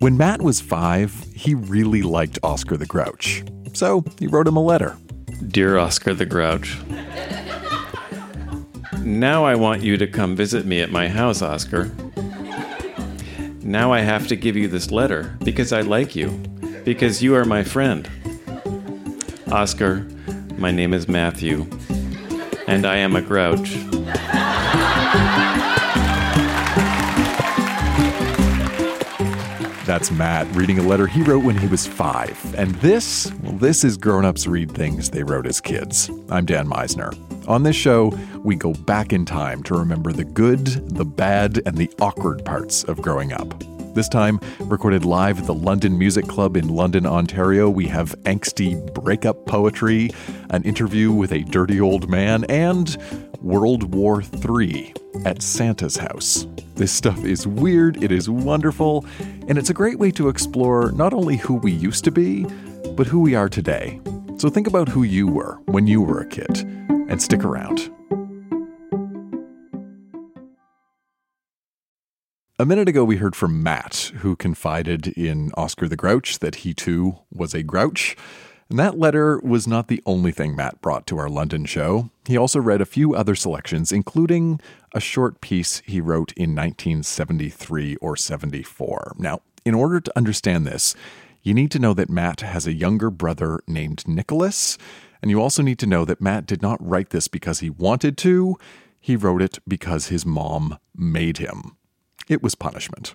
When Matt was five, he really liked Oscar the Grouch. So he wrote him a letter. Dear Oscar the Grouch, now I want you to come visit me at my house, Oscar. Now I have to give you this letter because I like you, because you are my friend. Oscar, my name is Matthew, and I am a grouch. That's Matt reading a letter he wrote when he was five. And this, well, this is Grown Ups Read Things They Wrote as Kids. I'm Dan Misener. On this show, we go back in time to remember the good, the bad, and the awkward parts of growing up. This time, recorded live at the London Music Club in London, Ontario, we have angsty breakup poetry, an interview with a dirty old man, and World War III at Santa's house. This stuff is weird, it is wonderful, and it's a great way to explore not only who we used to be, but who we are today. So think about who you were when you were a kid, and stick around. A minute ago, we heard from Matt, who confided in Oscar the Grouch that he too was a grouch. And that letter was not the only thing Matt brought to our London show. He also read a few other selections, including a short piece he wrote in 1973 or 74. Now, in order to understand this, you need to know that Matt has a younger brother named Nicholas, and you also need to know that Matt did not write this because he wanted to, he wrote it because his mom made him. It was punishment.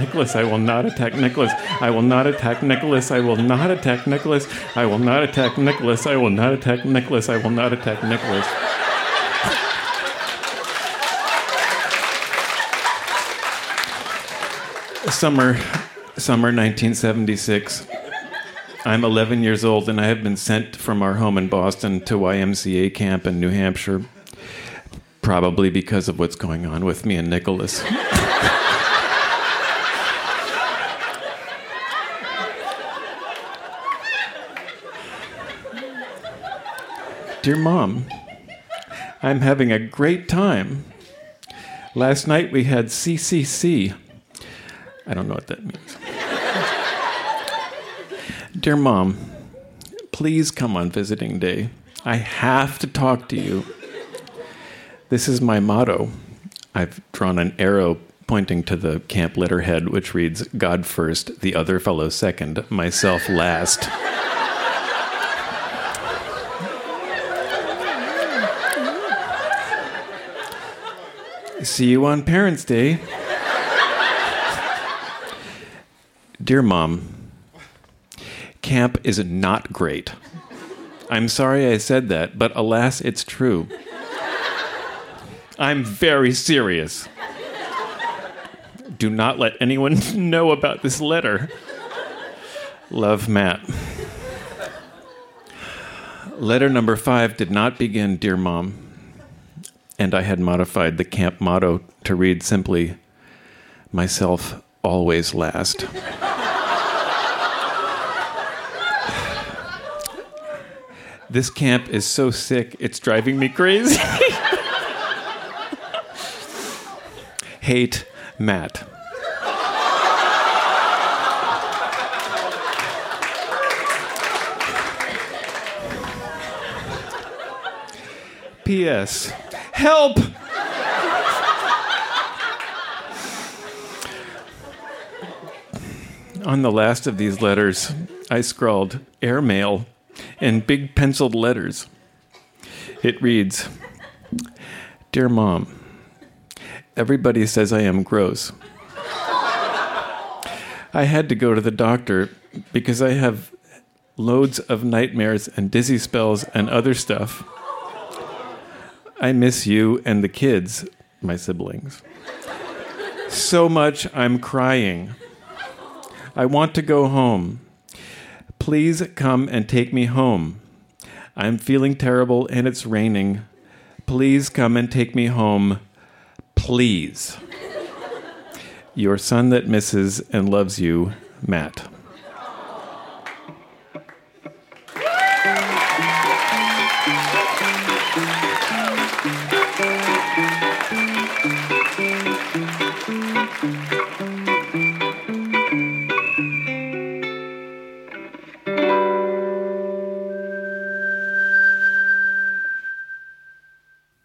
I will not attack Nicholas. I will not attack Nicholas. I will not attack Nicholas. I will not attack Nicholas. I will not attack Nicholas. I will not attack Nicholas. Summer, summer 1976. I'm 11 years old and I have been sent from our home in Boston to YMCA camp in New Hampshire, probably because of what's going on with me and Nicholas. Dear Mom, I'm having a great time. Last night we had CCC. I don't know what that means. Dear Mom, please come on visiting day. I have to talk to you. This is my motto. I've drawn an arrow pointing to the camp letterhead, which reads God first, the other fellow second, myself last. See you on Parents' Day. Dear Mom, camp is not great. I'm sorry I said that, but alas, it's true. I'm very serious. Do not let anyone know about this letter. Love, Matt. Letter number five did not begin, Dear Mom and I had modified the camp motto to read simply, Myself always last. this camp is so sick, it's driving me crazy. Hate Matt. P.S. Help! On the last of these letters, I scrawled airmail in big penciled letters. It reads Dear Mom, everybody says I am gross. I had to go to the doctor because I have loads of nightmares and dizzy spells and other stuff. I miss you and the kids, my siblings. So much I'm crying. I want to go home. Please come and take me home. I'm feeling terrible and it's raining. Please come and take me home. Please. Your son that misses and loves you, Matt.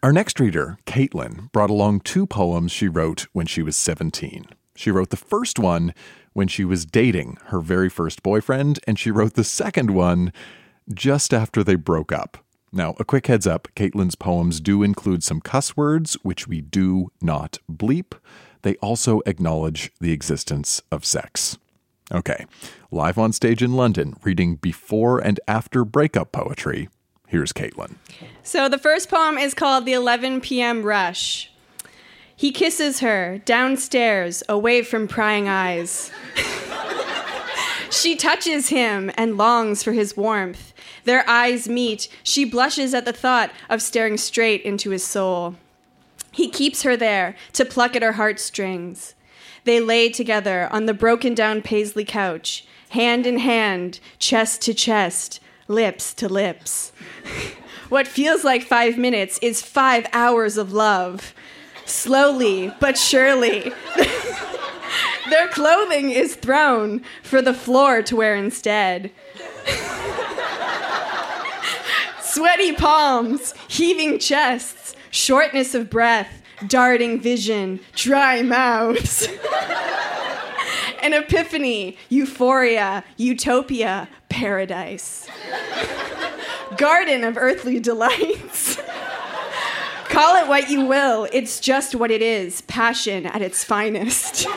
Our next reader, Caitlin, brought along two poems she wrote when she was 17. She wrote the first one when she was dating her very first boyfriend, and she wrote the second one just after they broke up. Now, a quick heads up Caitlin's poems do include some cuss words, which we do not bleep. They also acknowledge the existence of sex. Okay, live on stage in London, reading before and after breakup poetry. Here's Caitlin. So the first poem is called The 11 p.m. Rush. He kisses her downstairs, away from prying eyes. she touches him and longs for his warmth. Their eyes meet. She blushes at the thought of staring straight into his soul. He keeps her there to pluck at her heartstrings. They lay together on the broken down Paisley couch, hand in hand, chest to chest, lips to lips. what feels like five minutes is five hours of love. Slowly but surely, their clothing is thrown for the floor to wear instead. Sweaty palms, heaving chests, shortness of breath, darting vision, dry mouths. An epiphany, euphoria, utopia, paradise. Garden of earthly delights. Call it what you will, it's just what it is passion at its finest.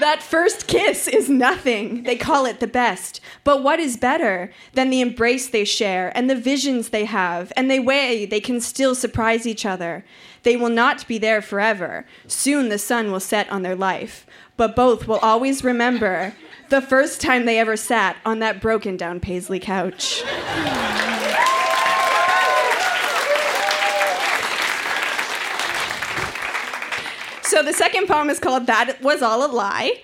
that first kiss is nothing. They call it the best. But what is better than the embrace they share and the visions they have and the way they can still surprise each other? They will not be there forever. Soon the sun will set on their life. But both will always remember the first time they ever sat on that broken down Paisley couch. So the second poem is called That Was All a Lie.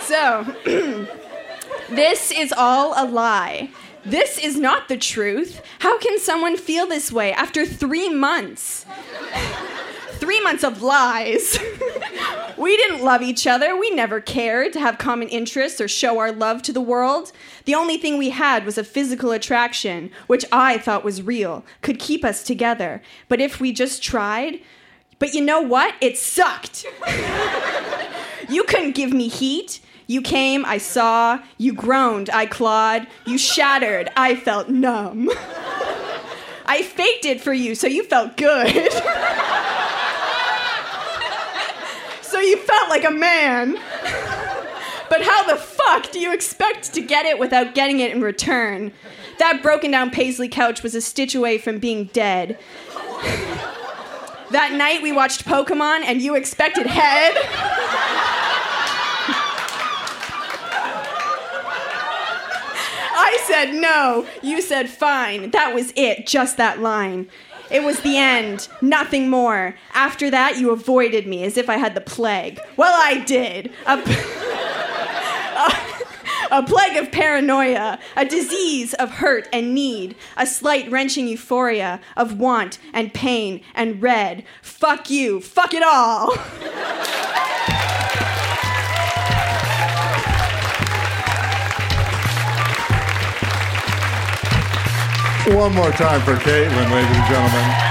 so, this is all a lie. This is not the truth. How can someone feel this way after three months? Three months of lies. we didn't love each other. We never cared to have common interests or show our love to the world. The only thing we had was a physical attraction, which I thought was real, could keep us together. But if we just tried, but you know what? It sucked. you couldn't give me heat. You came, I saw. You groaned, I clawed. You shattered, I felt numb. I faked it for you so you felt good. You felt like a man. But how the fuck do you expect to get it without getting it in return? That broken down Paisley couch was a stitch away from being dead. that night we watched Pokemon and you expected head. I said no. You said fine. That was it, just that line. It was the end, nothing more. After that, you avoided me as if I had the plague. Well, I did. A, a, a plague of paranoia, a disease of hurt and need, a slight wrenching euphoria of want and pain and red. Fuck you, fuck it all. One more time for Caitlin, ladies and gentlemen.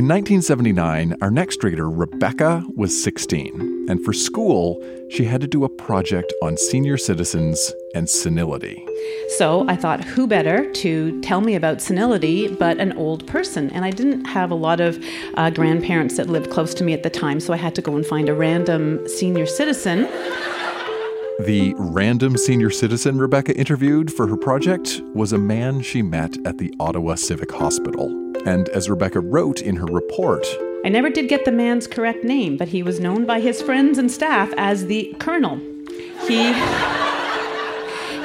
In 1979, our next reader, Rebecca, was 16, and for school, she had to do a project on senior citizens and senility. So I thought, who better to tell me about senility but an old person? And I didn't have a lot of uh, grandparents that lived close to me at the time, so I had to go and find a random senior citizen. The random senior citizen Rebecca interviewed for her project was a man she met at the Ottawa Civic Hospital. And as Rebecca wrote in her report, I never did get the man's correct name, but he was known by his friends and staff as the Colonel. He,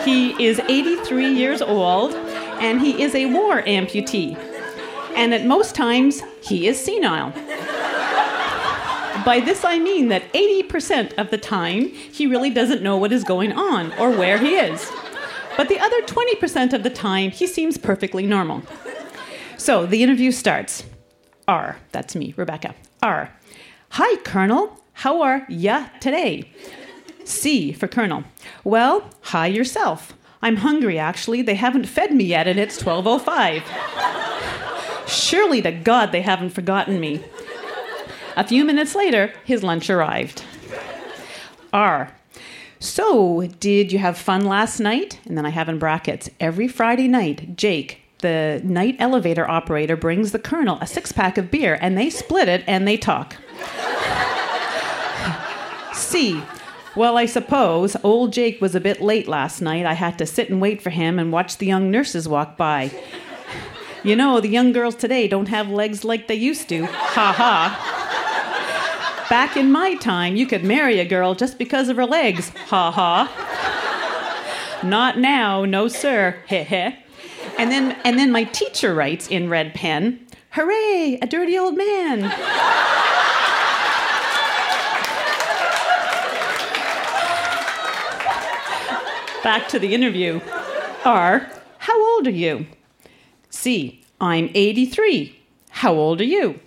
he is 83 years old and he is a war amputee. And at most times, he is senile. By this I mean that 80% of the time, he really doesn't know what is going on or where he is. But the other 20% of the time, he seems perfectly normal. So the interview starts. R, that's me, Rebecca. R. Hi, Colonel. How are ya today? C for Colonel. Well, hi yourself. I'm hungry actually. They haven't fed me yet and it's 12:05. Surely to God they haven't forgotten me. A few minutes later, his lunch arrived. R. So, did you have fun last night? And then I have in brackets, every Friday night, Jake, the night elevator operator brings the colonel a six pack of beer and they split it and they talk. C. Well, I suppose old Jake was a bit late last night. I had to sit and wait for him and watch the young nurses walk by. You know, the young girls today don't have legs like they used to. Ha ha. Back in my time, you could marry a girl just because of her legs. Ha ha. Not now, no sir. Heh heh. And then, and then my teacher writes in red pen, Hooray, a dirty old man. Back to the interview. R, how old are you? C, I'm 83. How old are you?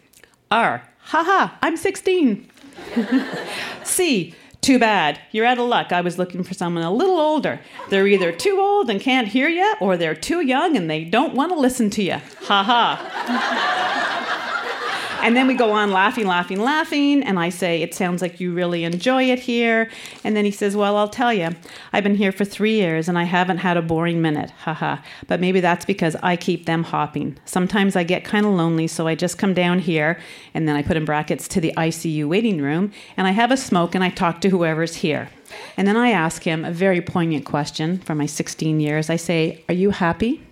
R, haha, I'm 16. C, too bad. You're out of luck. I was looking for someone a little older. They're either too old and can't hear you, or they're too young and they don't want to listen to you. Ha ha. And then we go on laughing, laughing, laughing. And I say, It sounds like you really enjoy it here. And then he says, Well, I'll tell you, I've been here for three years and I haven't had a boring minute. Ha ha. But maybe that's because I keep them hopping. Sometimes I get kind of lonely, so I just come down here and then I put in brackets to the ICU waiting room and I have a smoke and I talk to whoever's here. And then I ask him a very poignant question for my 16 years. I say, Are you happy?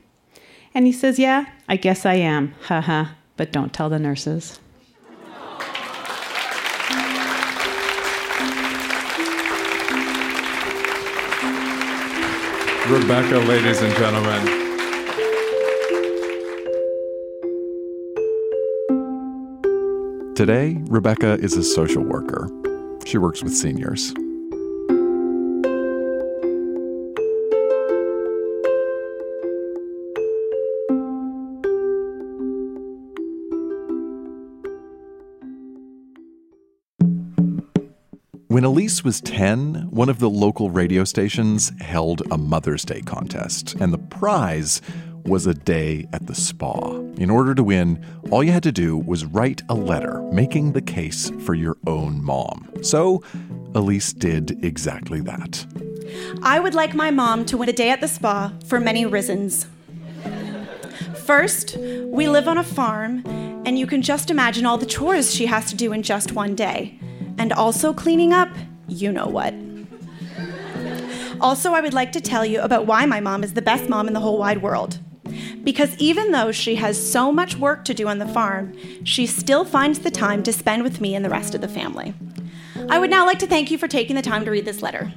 And he says, Yeah, I guess I am. Ha ha but don't tell the nurses. Rebecca, ladies and gentlemen. Today, Rebecca is a social worker. She works with seniors. When Elyse was 10, one of the local radio stations held a Mother's Day contest, and the prize was a day at the spa. In order to win, all you had to do was write a letter making the case for your own mom. So, Elyse did exactly that. I would like my mom to win a day at the spa for many reasons. First, we live on a farm, and you can just imagine all the chores she has to do in just one day. And also cleaning up, you know what. Also, I would like to tell you about why my mom is the best mom in the whole wide world. Because even though she has so much work to do on the farm, she still finds the time to spend with me and the rest of the family. I would now like to thank you for taking the time to read this letter.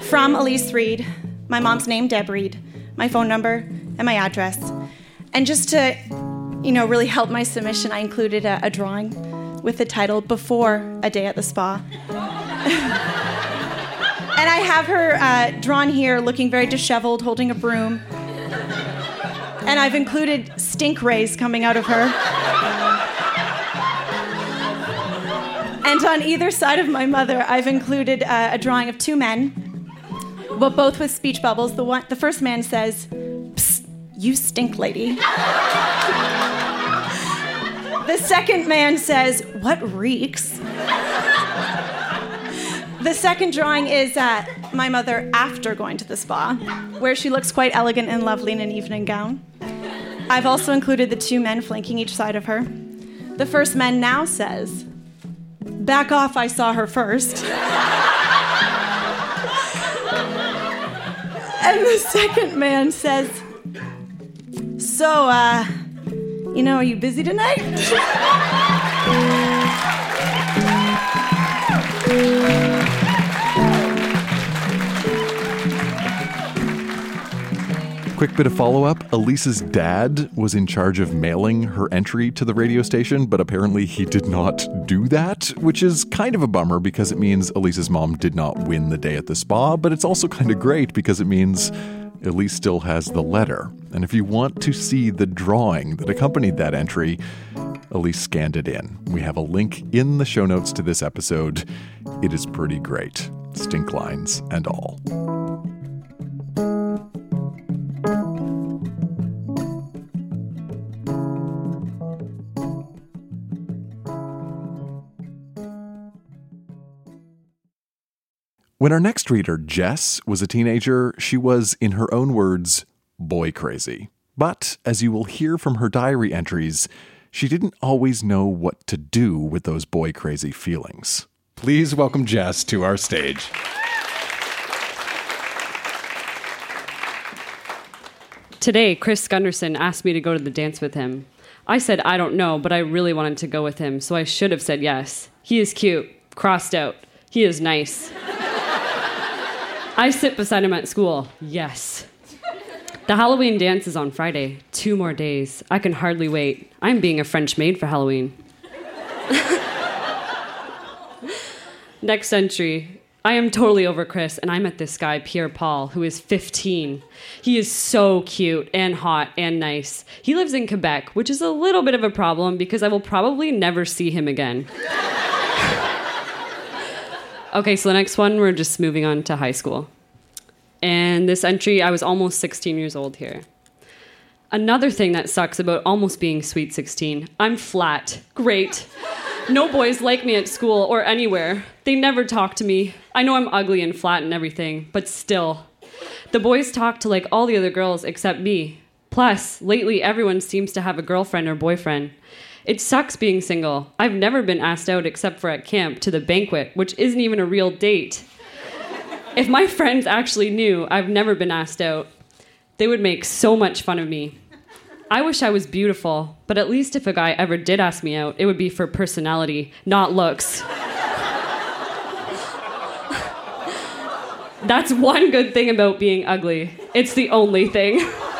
From Elyse Reed, my mom's name, Deb Reed, my phone number, and my address. And just to, you know, really help my submission, I included a, a drawing with the title Before a Day at the Spa. and I have her uh, drawn here looking very disheveled, holding a broom. And I've included stink rays coming out of her. And on either side of my mother, I've included uh, a drawing of two men, but both with speech bubbles. The one, the first man says, Psst, "You stink, lady." The second man says, What reeks? the second drawing is uh, my mother after going to the spa, where she looks quite elegant and lovely in an evening gown. I've also included the two men flanking each side of her. The first man now says, Back off, I saw her first. and the second man says, So, uh, you know, are you busy tonight? Quick bit of follow up Elyse's dad was in charge of mailing her entry to the radio station, but apparently he did not do that, which is kind of a bummer because it means Elyse's mom did not win the day at the spa, but it's also kind of great because it means Elyse still has the letter. And if you want to see the drawing that accompanied that entry, Elyse scanned it in. We have a link in the show notes to this episode. It is pretty great, stink lines and all. When our next reader, Jess, was a teenager, she was, in her own words, boy crazy. But, as you will hear from her diary entries, she didn't always know what to do with those boy crazy feelings. Please welcome Jess to our stage. Today, Chris Gunderson asked me to go to the dance with him. I said I don't know, but I really wanted to go with him, so I should have said yes. He is cute, crossed out. He is nice. I sit beside him at school. Yes. The Halloween dance is on Friday. Two more days. I can hardly wait. I'm being a French maid for Halloween. Next entry. I am totally over Chris, and I met this guy, Pierre Paul, who is 15. He is so cute and hot and nice. He lives in Quebec, which is a little bit of a problem because I will probably never see him again. okay, so the next one, we're just moving on to high school. And this entry, I was almost 16 years old here. Another thing that sucks about almost being sweet 16 I'm flat. Great. No boys like me at school or anywhere. They never talk to me. I know I'm ugly and flat and everything, but still. The boys talk to like all the other girls except me. Plus, lately everyone seems to have a girlfriend or boyfriend. It sucks being single. I've never been asked out except for at camp to the banquet, which isn't even a real date. If my friends actually knew I've never been asked out, they would make so much fun of me. I wish I was beautiful, but at least if a guy ever did ask me out, it would be for personality, not looks. That's one good thing about being ugly. It's the only thing.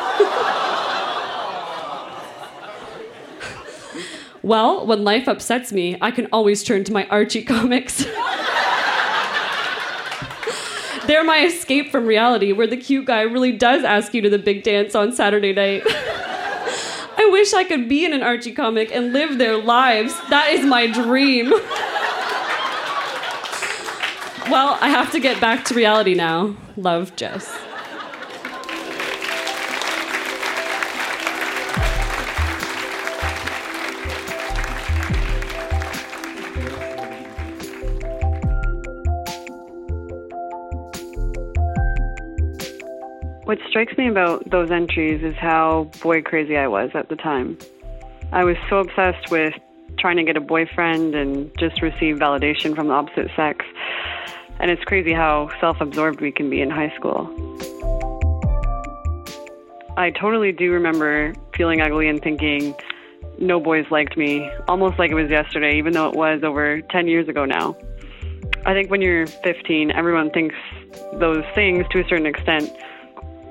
well, when life upsets me, I can always turn to my Archie comics. They're my escape from reality, where the cute guy really does ask you to the big dance on Saturday night. I wish I could be in an Archie comic and live their lives. That is my dream. well, I have to get back to reality now. Love, Jess. What strikes me about those entries is how boy crazy I was at the time. I was so obsessed with trying to get a boyfriend and just receive validation from the opposite sex. And it's crazy how self absorbed we can be in high school. I totally do remember feeling ugly and thinking, no boys liked me, almost like it was yesterday, even though it was over 10 years ago now. I think when you're 15, everyone thinks those things to a certain extent.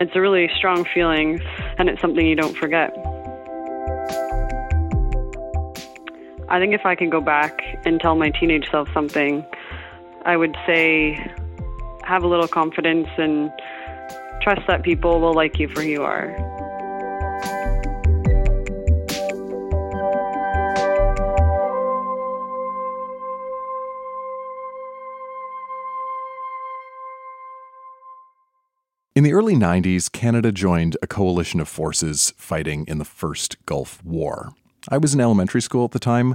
It's a really strong feeling, and it's something you don't forget. I think if I could go back and tell my teenage self something, I would say have a little confidence and trust that people will like you for who you are. In the early 90s, Canada joined a coalition of forces fighting in the First Gulf War. I was in elementary school at the time,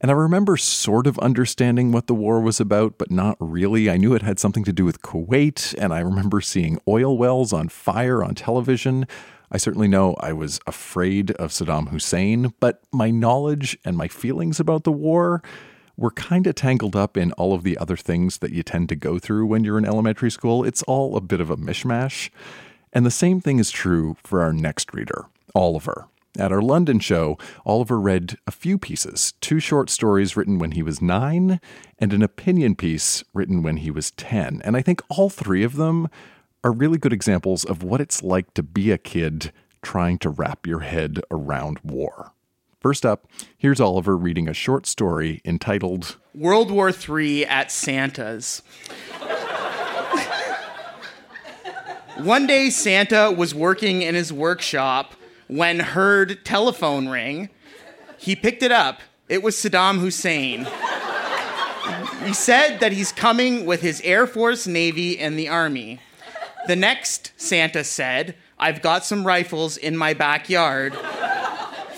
and I remember sort of understanding what the war was about, but not really. I knew it had something to do with Kuwait, and I remember seeing oil wells on fire on television. I certainly know I was afraid of Saddam Hussein, but my knowledge and my feelings about the war were kind of tangled up in all of the other things that you tend to go through when you're in elementary school. It's all a bit of a mishmash. And the same thing is true for our next reader, Oliver. At our London show, Oliver read a few pieces two short stories written when he was nine, and an opinion piece written when he was 10. And I think all three of them are really good examples of what it's like to be a kid trying to wrap your head around war. First up, here's Oliver reading a short story entitled World War III at Santa's. One day, Santa was working in his workshop when heard telephone ring. He picked it up. It was Saddam Hussein. He said that he's coming with his Air Force, Navy, and the Army. The next, Santa said, I've got some rifles in my backyard.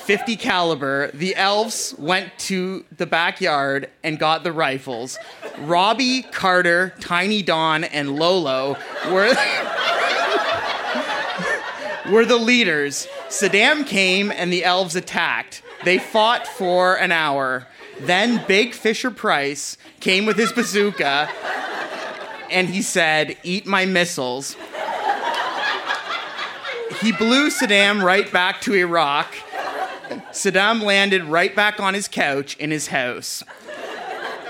50 caliber. The elves went to the backyard and got the rifles. Robbie, Carter, Tiny Don, and Lolo were were the leaders. Saddam came and the elves attacked. They fought for an hour. Then Big Fisher Price came with his bazooka and he said, Eat my missiles. He blew Saddam right back to Iraq. Saddam landed right back on his couch in his house.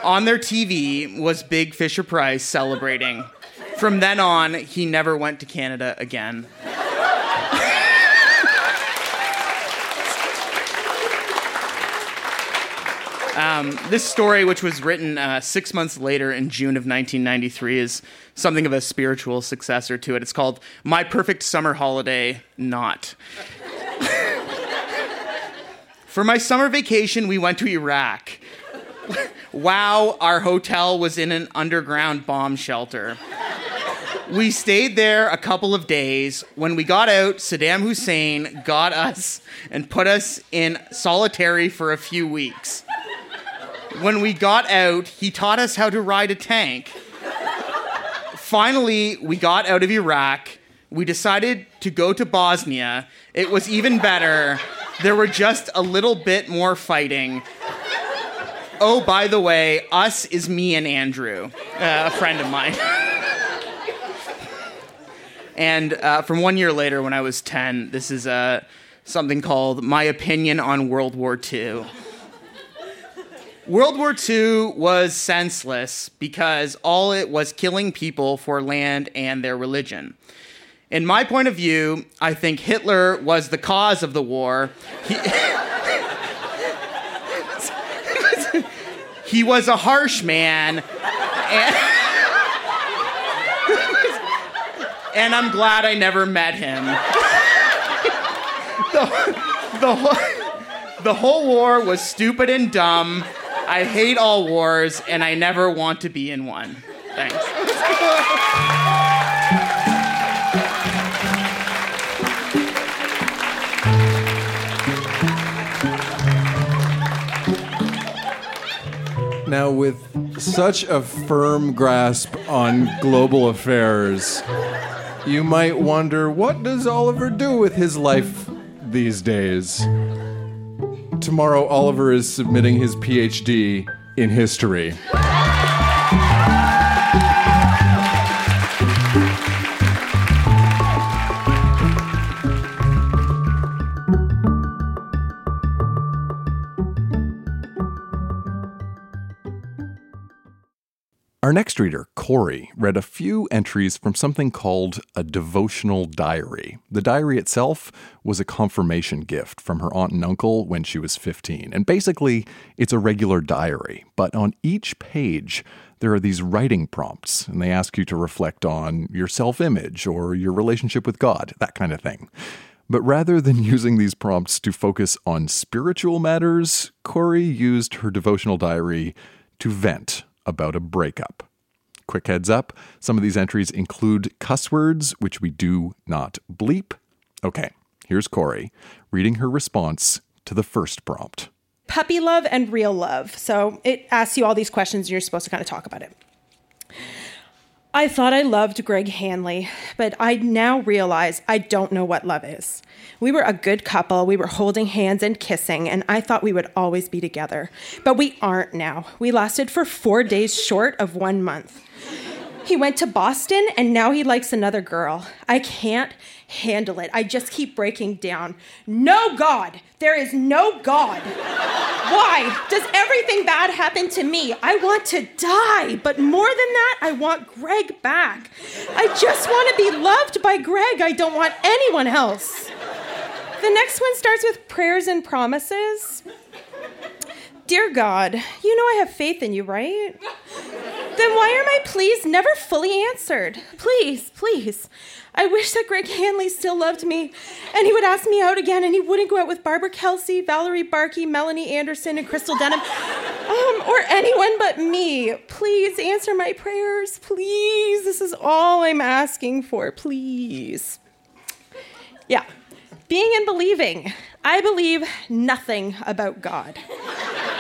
On their TV was Big Fisher Price celebrating. From then on, he never went to Canada again. Um, this story, which was written uh, six months later in June of 1993, is something of a spiritual successor to it. It's called My Perfect Summer Holiday Not. For my summer vacation, we went to Iraq. wow, our hotel was in an underground bomb shelter. We stayed there a couple of days. When we got out, Saddam Hussein got us and put us in solitary for a few weeks when we got out, he taught us how to ride a tank. Finally, we got out of Iraq. We decided to go to Bosnia. It was even better. There were just a little bit more fighting. Oh, by the way, us is me and Andrew, uh, a friend of mine. and uh, from one year later, when I was 10, this is uh, something called My Opinion on World War II. World War II was senseless because all it was killing people for land and their religion. In my point of view, I think Hitler was the cause of the war. He, he was a harsh man. And, and I'm glad I never met him. the, the, the whole war was stupid and dumb. I hate all wars, and I never want to be in one. Thanks. Now, with such a firm grasp on global affairs, you might wonder what does Oliver do with his life these days? tomorrow Oliver is submitting his PhD in history. Our next reader, Corey, read a few entries from something called a devotional diary. The diary itself was a confirmation gift from her aunt and uncle when she was 15. And basically, it's a regular diary, but on each page, there are these writing prompts, and they ask you to reflect on your self image or your relationship with God, that kind of thing. But rather than using these prompts to focus on spiritual matters, Corey used her devotional diary to vent about a breakup. Quick heads up some of these entries include cuss words, which we do not bleep. Okay, here's Corey reading her response to the first prompt. puppy love and real love. So it asks you all these questions and you're supposed to kind of talk about it. I thought I loved Greg Hanley, but I now realize I don't know what love is. We were a good couple, we were holding hands and kissing, and I thought we would always be together. But we aren't now. We lasted for four days short of one month. He went to Boston and now he likes another girl. I can't handle it. I just keep breaking down. No God! There is no God! Why does everything bad happen to me? I want to die, but more than that, I want Greg back. I just want to be loved by Greg. I don't want anyone else. The next one starts with prayers and promises. Dear God, you know I have faith in you, right? Then why are my pleas never fully answered? Please, please. I wish that Greg Hanley still loved me and he would ask me out again and he wouldn't go out with Barbara Kelsey, Valerie Barkey, Melanie Anderson, and Crystal Denham, um, or anyone but me. Please answer my prayers. Please. This is all I'm asking for. Please. Yeah. Being and believing. I believe nothing about God.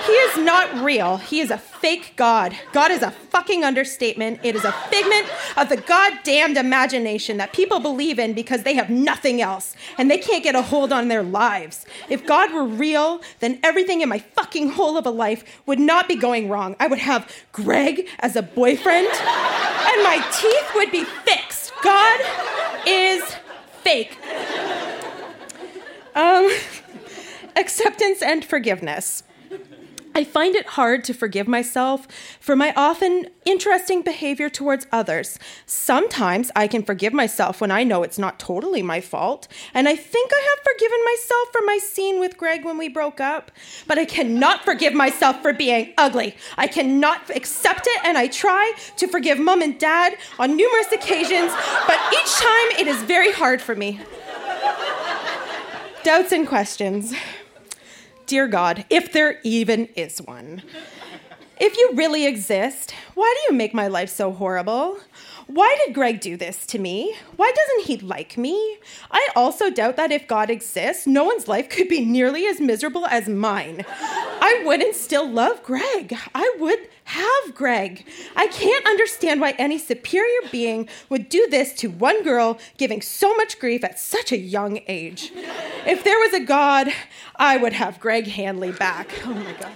He is not real. He is a fake God. God is a fucking understatement. It is a figment of the goddamned imagination that people believe in because they have nothing else and they can't get a hold on their lives. If God were real, then everything in my fucking whole of a life would not be going wrong. I would have Greg as a boyfriend and my teeth would be fixed. God is fake. Um, acceptance and forgiveness. I find it hard to forgive myself for my often interesting behavior towards others. Sometimes I can forgive myself when I know it's not totally my fault, and I think I have forgiven myself for my scene with Greg when we broke up, but I cannot forgive myself for being ugly. I cannot accept it, and I try to forgive mom and dad on numerous occasions, but each time it is very hard for me. Doubts and questions. Dear God, if there even is one, if you really exist, why do you make my life so horrible? Why did Greg do this to me? Why doesn't he like me? I also doubt that if God exists, no one's life could be nearly as miserable as mine. I wouldn't still love Greg. I would have Greg. I can't understand why any superior being would do this to one girl giving so much grief at such a young age. If there was a God, I would have Greg Hanley back. Oh my God.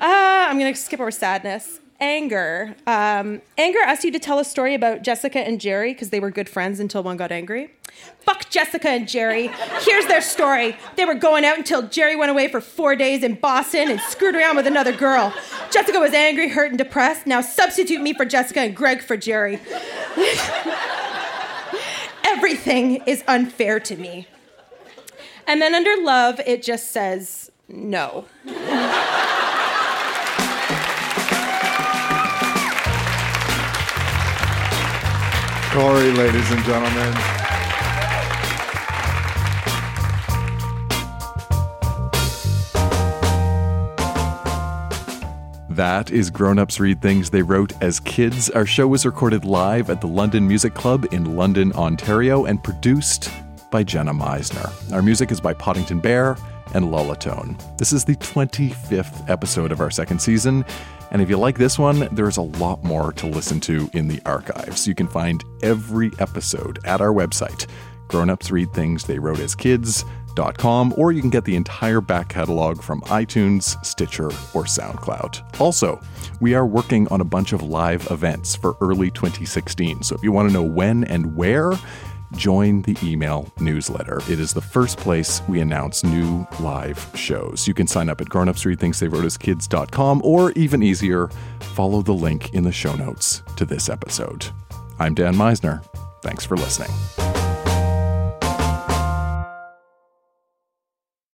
Uh, I'm going to skip over sadness. Anger. Um, anger asked you to tell a story about Jessica and Jerry because they were good friends until one got angry. Fuck Jessica and Jerry. Here's their story. They were going out until Jerry went away for four days in Boston and screwed around with another girl. Jessica was angry, hurt, and depressed. Now substitute me for Jessica and Greg for Jerry. Everything is unfair to me. And then under love, it just says no. Corey, ladies and gentlemen. That is Grown Ups Read Things They Wrote as Kids. Our show was recorded live at the London Music Club in London, Ontario, and produced by Jenna Misener. Our music is by Poddington Bear and Lullatone. This is the 25th episode of our second season. And if you like this one, there's a lot more to listen to in the archives. You can find every episode at our website, Grown-ups Read Things They Wrote as Kids.com, or you can get the entire back catalog from iTunes, Stitcher, or SoundCloud. Also, we are working on a bunch of live events for early 2016. So if you want to know when and where, join the email newsletter. It is the first place we announce new live shows. You can sign up at grownupsreadthingstheywroteaskids.com or even easier, follow the link in the show notes to this episode. I'm Dan Misener. Thanks for listening.